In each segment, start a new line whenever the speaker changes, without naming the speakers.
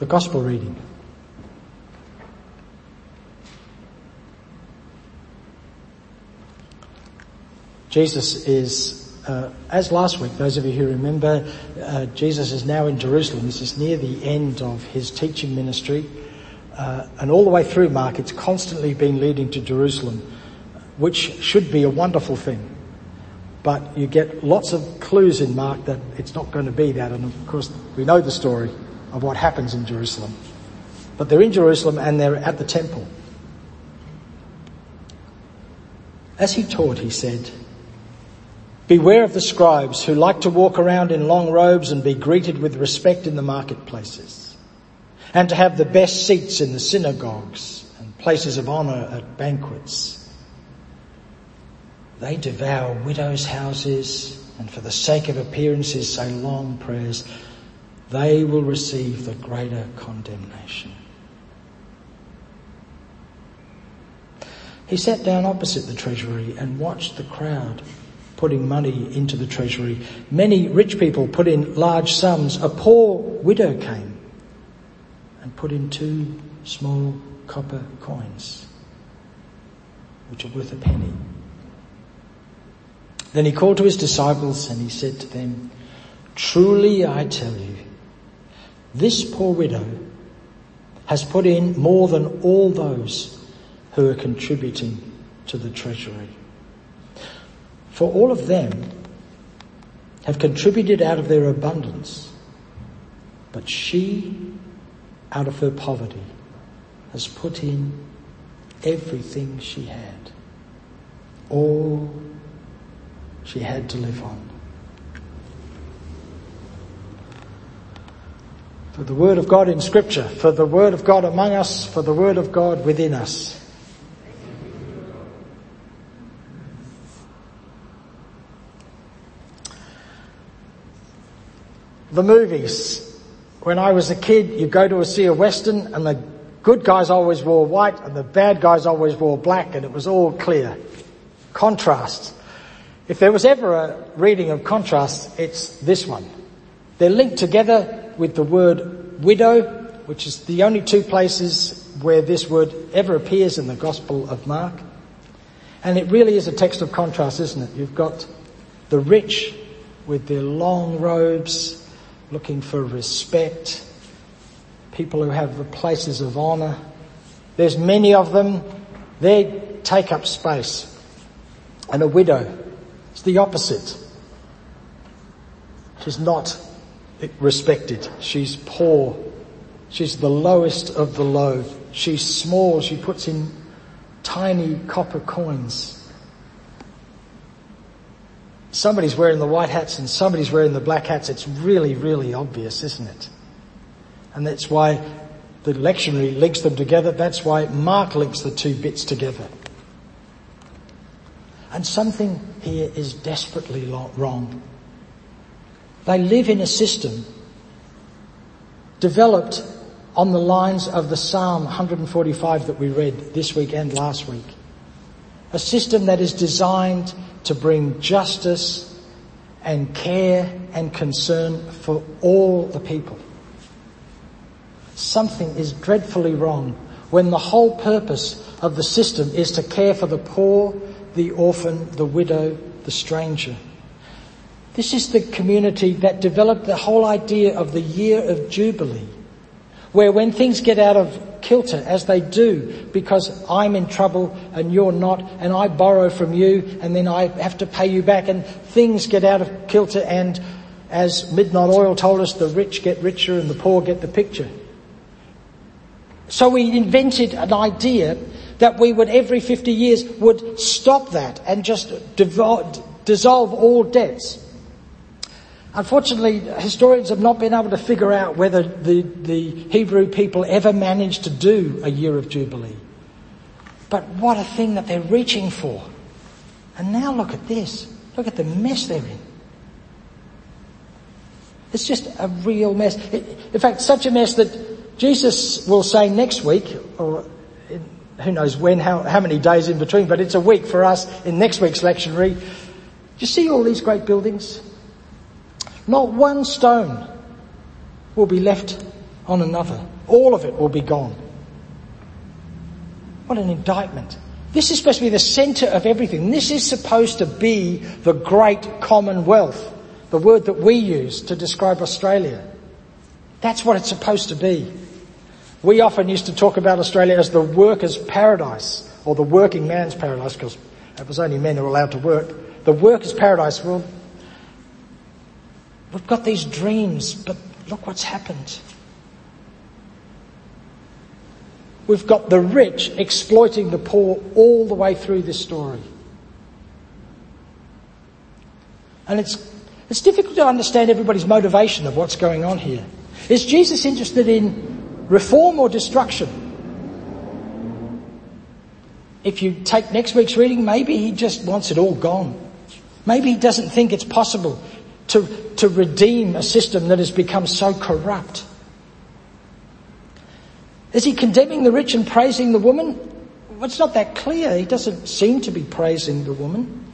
The Gospel reading. Jesus is, uh, as last week, those of you who remember, uh, Jesus is now in Jerusalem. This is near the end of his teaching ministry. Uh, and all the way through Mark, it's constantly been leading to Jerusalem, which should be a wonderful thing. But you get lots of clues in Mark that it's not going to be that. And of course, we know the story of what happens in Jerusalem. But they're in Jerusalem and they're at the temple. As he taught, he said, Beware of the scribes who like to walk around in long robes and be greeted with respect in the marketplaces, and to have the best seats in the synagogues and places of honor at banquets. They devour widows' houses and for the sake of appearances say long prayers. They will receive the greater condemnation. He sat down opposite the treasury and watched the crowd putting money into the treasury. Many rich people put in large sums. A poor widow came and put in two small copper coins, which are worth a penny. Then he called to his disciples and he said to them, Truly I tell you, this poor widow has put in more than all those who are contributing to the treasury. For all of them have contributed out of their abundance, but she, out of her poverty, has put in everything she had, all she had to live on. For the Word of God in Scripture, for the Word of God among us, for the Word of God within us. The movies. When I was a kid, you go to see a western and the good guys always wore white and the bad guys always wore black and it was all clear. Contrast. If there was ever a reading of contrast, it's this one. They're linked together with the word widow, which is the only two places where this word ever appears in the Gospel of Mark. And it really is a text of contrast, isn't it? You've got the rich with their long robes, looking for respect, people who have the places of honour. There's many of them. They take up space. And a widow, it's the opposite. She's not respected. She's poor. She's the lowest of the low. She's small. She puts in tiny copper coins somebody's wearing the white hats and somebody's wearing the black hats, it's really, really obvious, isn't it? And that's why the lectionary links them together. That's why Mark links the two bits together. And something here is desperately wrong. They live in a system developed on the lines of the Psalm 145 that we read this week and last week. A system that is designed to bring justice and care and concern for all the people. Something is dreadfully wrong when the whole purpose of the system is to care for the poor, the orphan, the widow, the stranger. This is the community that developed the whole idea of the year of Jubilee, where when things get out of kilter as they do because I'm in trouble and you're not and I borrow from you and then I have to pay you back and things get out of kilter and as Midnight Oil told us, the rich get richer and the poor get the picture. So we invented an idea that we would every 50 years would stop that and just dissolve all debts. Unfortunately, historians have not been able to figure out whether the, the Hebrew people ever managed to do a year of Jubilee. But what a thing that they're reaching for. And now look at this. Look at the mess they're in. It's just a real mess. In fact, such a mess that Jesus will say next week, or who knows when, how, how many days in between, but it's a week for us in next week's lectionary. Do you see all these great buildings? Not one stone will be left on another. All of it will be gone. What an indictment. This is supposed to be the center of everything. This is supposed to be the great commonwealth, the word that we use to describe Australia. That's what it's supposed to be. We often used to talk about Australia as the worker's paradise, or the working man's paradise, because it was only men who were allowed to work. The worker's paradise, well, we've got these dreams, but look what's happened. We've got the rich exploiting the poor all the way through this story. And it's, it's difficult to understand everybody's motivation of what's going on here. Is Jesus interested in reform or destruction? If you take next week's reading, maybe he just wants it all gone. Maybe he doesn't think it's possible to, to redeem a system that has become so corrupt. Is he condemning the rich and praising the woman? Well, it's not that clear. He doesn't seem to be praising the woman.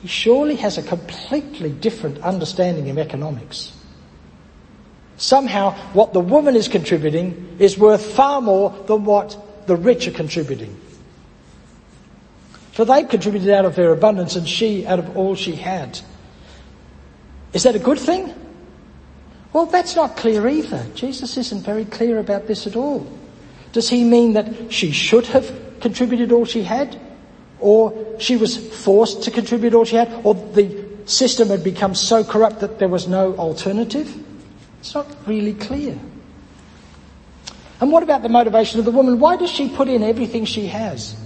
He surely has a completely different understanding of economics. Somehow what the woman is contributing is worth far more than what the rich are contributing. For they've contributed out of their abundance and she out of all she had. Is that a good thing? Well, that's not clear either. Jesus isn't very clear about this at all. Does he mean that she should have contributed all she had? Or she was forced to contribute all she had? Or the system had become so corrupt that there was no alternative? It's not really clear. And what about the motivation of the woman? Why does she put in everything she has?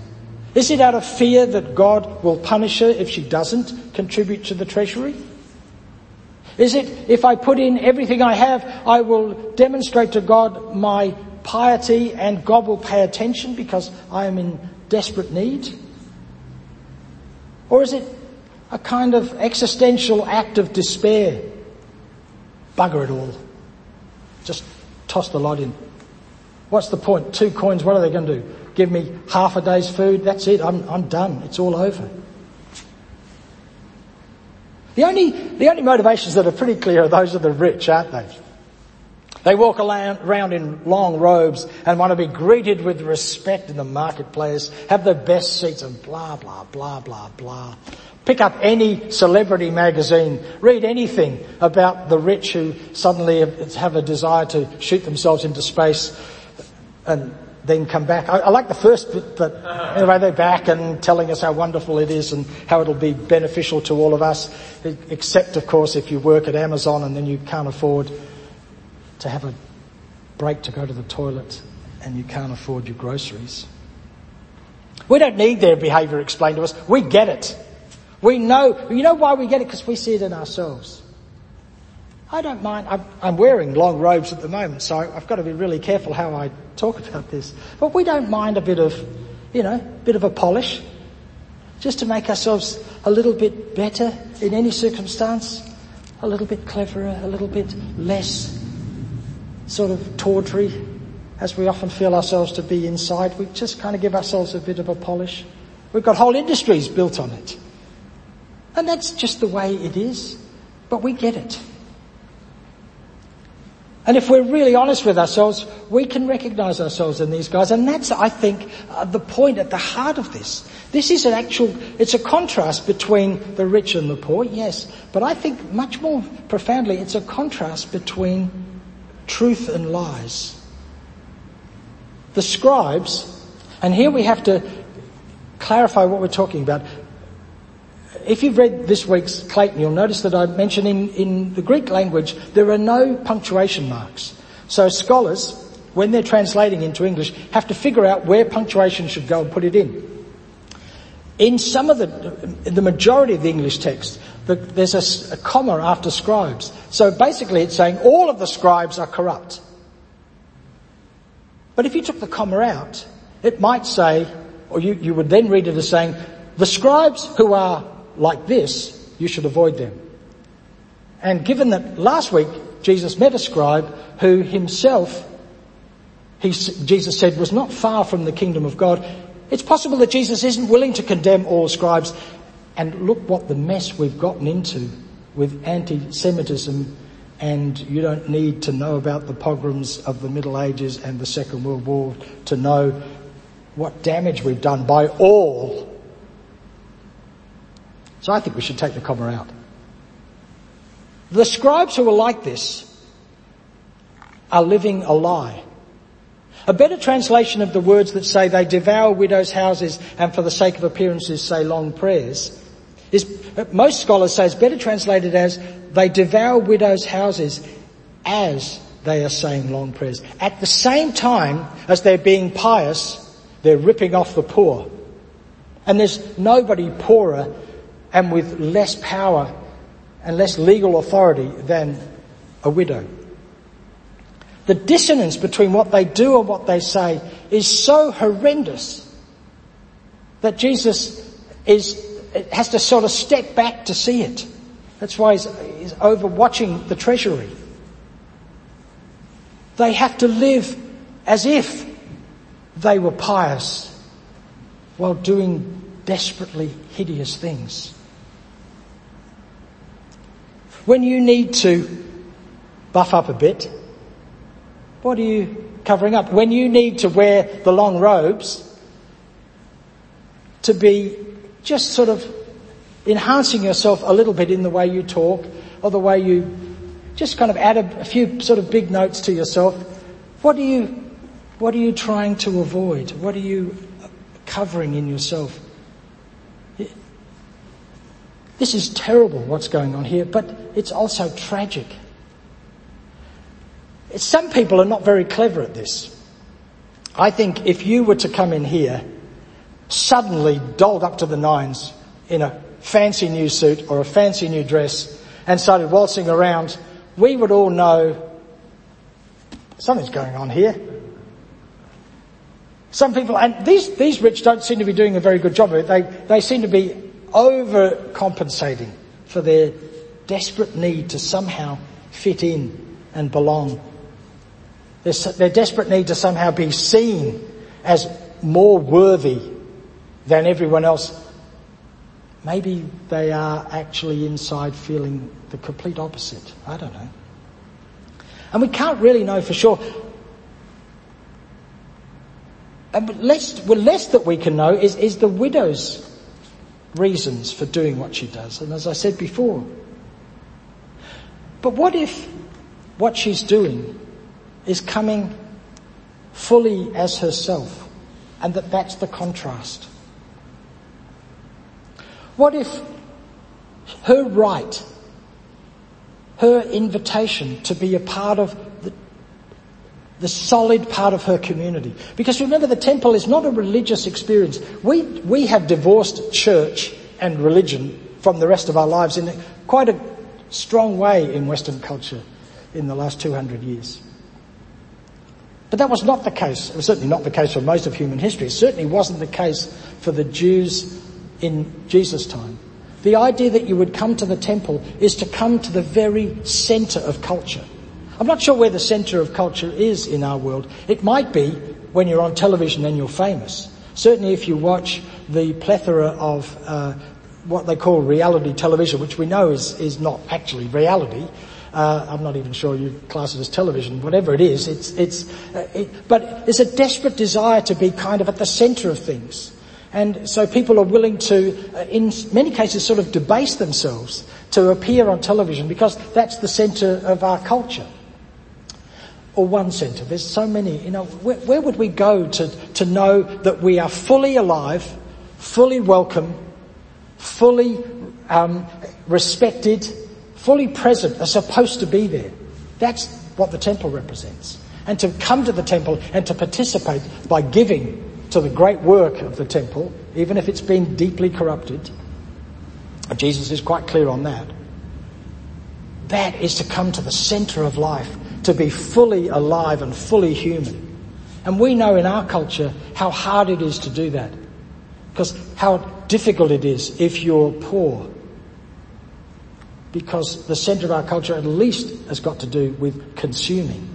Is it out of fear that God will punish her if she doesn't contribute to the treasury? Is it, if I put in everything I have, I will demonstrate to God my piety and God will pay attention because I am in desperate need? Or is it a kind of existential act of despair? Bugger it all. Just toss the lot in. What's the point? Two coins, what are they going to do? Give me half a day's food? That's it. I'm, I'm done. It's all over. The only, the only motivations that are pretty clear are those of the rich, aren't they? They walk around in long robes and want to be greeted with respect in the marketplace, have the best seats and blah, blah, blah, blah, blah. Pick up any celebrity magazine, read anything about the rich who suddenly have a desire to shoot themselves into space and then come back. I, I, like the first bit, but anyway, they're back and telling us how wonderful it is and how it'll be beneficial to all of us, except of course if you work at Amazon and then you can't afford to have a break to go to the toilet and you can't afford your groceries. We don't need their behaviour explained to us. We get it. We know, you know why we get it? Because we see it in ourselves. I don't mind. I'm, wearing long robes at the moment, so I've got to be really careful how I talk about this. But we don't mind a bit of, you know, bit of a polish, just to make ourselves a little bit better in any circumstance, a little bit cleverer, a little bit less sort of tawdry, as we often feel ourselves to be inside. We just kind of give ourselves a bit of a polish. We've got whole industries built on it. And that's just the way it is. But we get it. And if we're really honest with ourselves, we can recognize ourselves in these guys. And that's, I think, uh, the point at the heart of this. This is an actual, it's a contrast between the rich and the poor, yes. But I think much more profoundly, it's a contrast between truth and lies. The scribes, and here we have to clarify what we're talking about if you've read this week's Clayton, you'll notice that I mentioned in, in the Greek language, there are no punctuation marks. So scholars, when they're translating into English, have to figure out where punctuation should go and put it in. In some of the, the majority of the English text, the, there's a, a comma after scribes. So basically it's saying all of the scribes are corrupt. But if you took the comma out, it might say, or you, you would then read it as saying, the scribes who are like this, you should avoid them. And given that last week Jesus met a scribe who himself, he, Jesus said, was not far from the kingdom of God, it's possible that Jesus isn't willing to condemn all scribes. And look what the mess we've gotten into with anti-Semitism and you don't need to know about the pogroms of the Middle Ages and the Second World War to know what damage we've done by all. So I think we should take the comma out. The scribes who are like this are living a lie. A better translation of the words that say they devour widows' houses and for the sake of appearances say long prayers is, most scholars say it's better translated as they devour widows' houses as they are saying long prayers. At the same time as they're being pious, they're ripping off the poor. And there's nobody poorer and with less power and less legal authority than a widow. The dissonance between what they do and what they say is so horrendous that Jesus is, has to sort of step back to see it. That's why he's, he's over watching the treasury. They have to live as if they were pious while doing desperately hideous things. When you need to buff up a bit, what are you covering up? When you need to wear the long robes to be just sort of enhancing yourself a little bit in the way you talk or the way you just kind of add a, a few sort of big notes to yourself, what are you, what are you trying to avoid? What are you covering in yourself? This is terrible what's going on here, but it's also tragic. Some people are not very clever at this. I think if you were to come in here, suddenly dolled up to the nines in a fancy new suit or a fancy new dress and started waltzing around, we would all know something's going on here. Some people, and these, these rich don't seem to be doing a very good job of it. They, they seem to be overcompensating for their desperate need to somehow fit in and belong their desperate need to somehow be seen as more worthy than everyone else. Maybe they are actually inside feeling the complete opposite. I don't know. And we can't really know for sure. And less, well, less that we can know is, is the widow's reasons for doing what she does. And as I said before, but what if what she's doing is coming fully as herself and that that's the contrast. What if her right, her invitation to be a part of the, solid part of her community. Because remember the temple is not a religious experience. We, we have divorced church and religion from the rest of our lives in quite a strong way in Western culture in the last 200 years. But that was not the case. It was certainly not the case for most of human history. It certainly wasn't the case for the Jews in Jesus' time. The idea that you would come to the temple is to come to the very center of culture. I'm not sure where the center of culture is in our world. It might be when you're on television and you're famous. Certainly if you watch the plethora of uh, what they call reality television, which we know is, is not actually reality, uh, I'm not even sure you class it as television, whatever it is. It's, it's, uh, it, but there's a desperate desire to be kind of at the centre of things. And so people are willing to, uh, in many cases, sort of debase themselves to appear on television because that's the centre of our culture. Or one centre. There's so many, you know, where, where would we go to, to know that we are fully alive, fully welcome, fully um, respected, fully present, are supposed to be there. That's what the temple represents. And to come to the temple and to participate by giving to the great work of the temple, even if it's been deeply corrupted, Jesus is quite clear on that. That is to come to the center of life, to be fully alive and fully human. And we know in our culture how hard it is to do that. Because how difficult it is if you're poor because the center of our culture at least has got to do with consuming.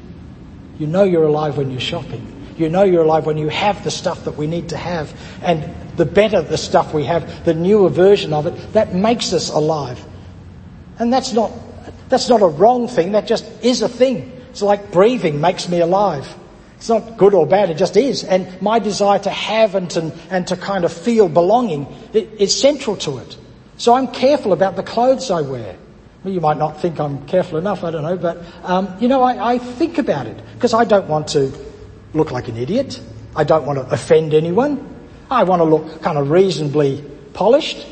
You know you're alive when you're shopping. You know you're alive when you have the stuff that we need to have. And the better the stuff we have, the newer version of it, that makes us alive. And that's not, That's not a wrong thing, that just is a thing. It's like breathing makes me alive. It's not good or bad, it just is. And my desire to have and to, and to kind of feel belonging is central to it. So I'm careful about the clothes I wear. Well, you might not think I'm careful enough, I don't know, but, um, you know, I, I think about it because I don't want to look like an idiot. I don't want to offend anyone. I want to look kind of reasonably polished.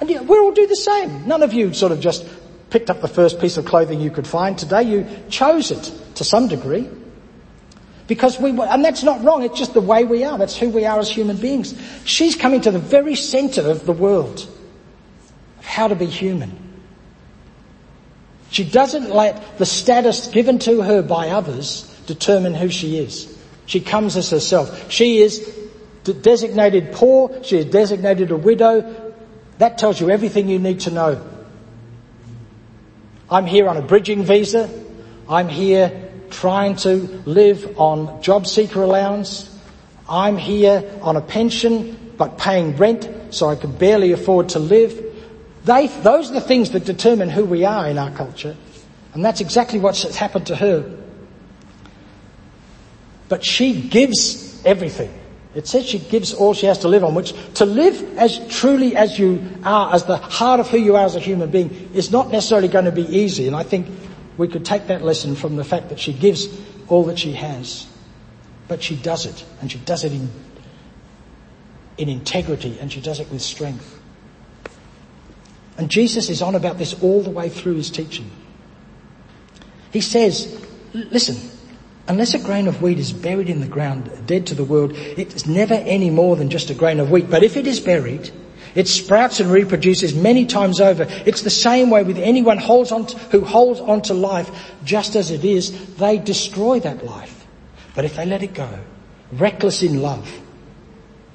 And yeah, we all do the same. None of you sort of just picked up the first piece of clothing you could find today. You chose it to some degree. Because we, were, and that's not wrong, it's just the way we are. That's who we are as human beings. She's coming to the very center of the world of how to be human. She doesn't let the status given to her by others determine who she is. She comes as herself. She is designated poor. She is designated a widow. That tells you everything you need to know. I'm here on a bridging visa. I'm here trying to live on job seeker allowance. I'm here on a pension but paying rent so I can barely afford to live. They, those are the things that determine who we are in our culture. And that's exactly what's happened to her. But she gives everything. It says she gives all she has to live on, which to live as truly as you are, as the heart of who you are as a human being, is not necessarily going to be easy. And I think we could take that lesson from the fact that she gives all that she has. But she does it, and she does it in, in integrity, and she does it with strength. And Jesus is on about this all the way through his teaching. He says, listen, unless a grain of wheat is buried in the ground, dead to the world, it's never any more than just a grain of wheat. But if it is buried, it sprouts and reproduces many times over. It's the same way with anyone holds on to, who holds on to life just as it is. They destroy that life. But if they let it go, reckless in love,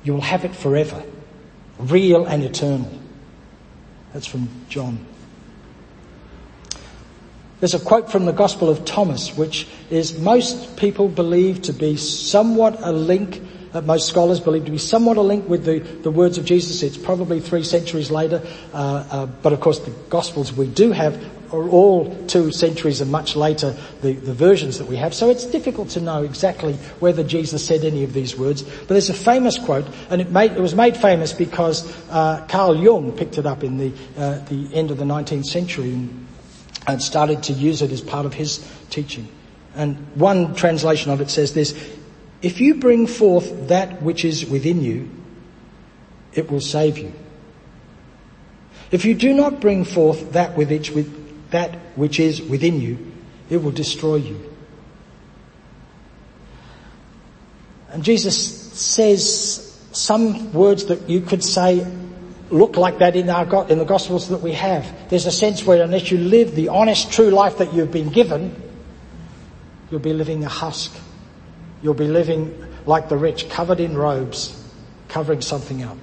you'll have it forever, real and eternal. That's from John. There's a quote from the Gospel of Thomas, which is most people believe to be somewhat a link, uh, most scholars believe to be somewhat a link with the, the words of Jesus. It's probably three centuries later, uh, uh, but of course the Gospels we do have are all two centuries and much later, the, the versions that we have. So it's difficult to know exactly whether Jesus said any of these words. But there's a famous quote, and it, made, it was made famous because uh, Carl Jung picked it up in the, uh, the end of the 19th century and started to use it as part of his teaching. And one translation of it says this, if you bring forth that which is within you, it will save you. If you do not bring forth that with which, with, that which is within you, it will destroy you. And Jesus says some words that you could say look like that in our in the Gospels that we have. There's a sense where unless you live the honest, true life that you've been given, you'll be living a husk. You'll be living like the rich, covered in robes, covering something up.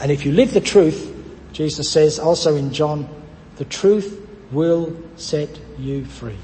And if you live the truth, Jesus says also in John the truth will set you free.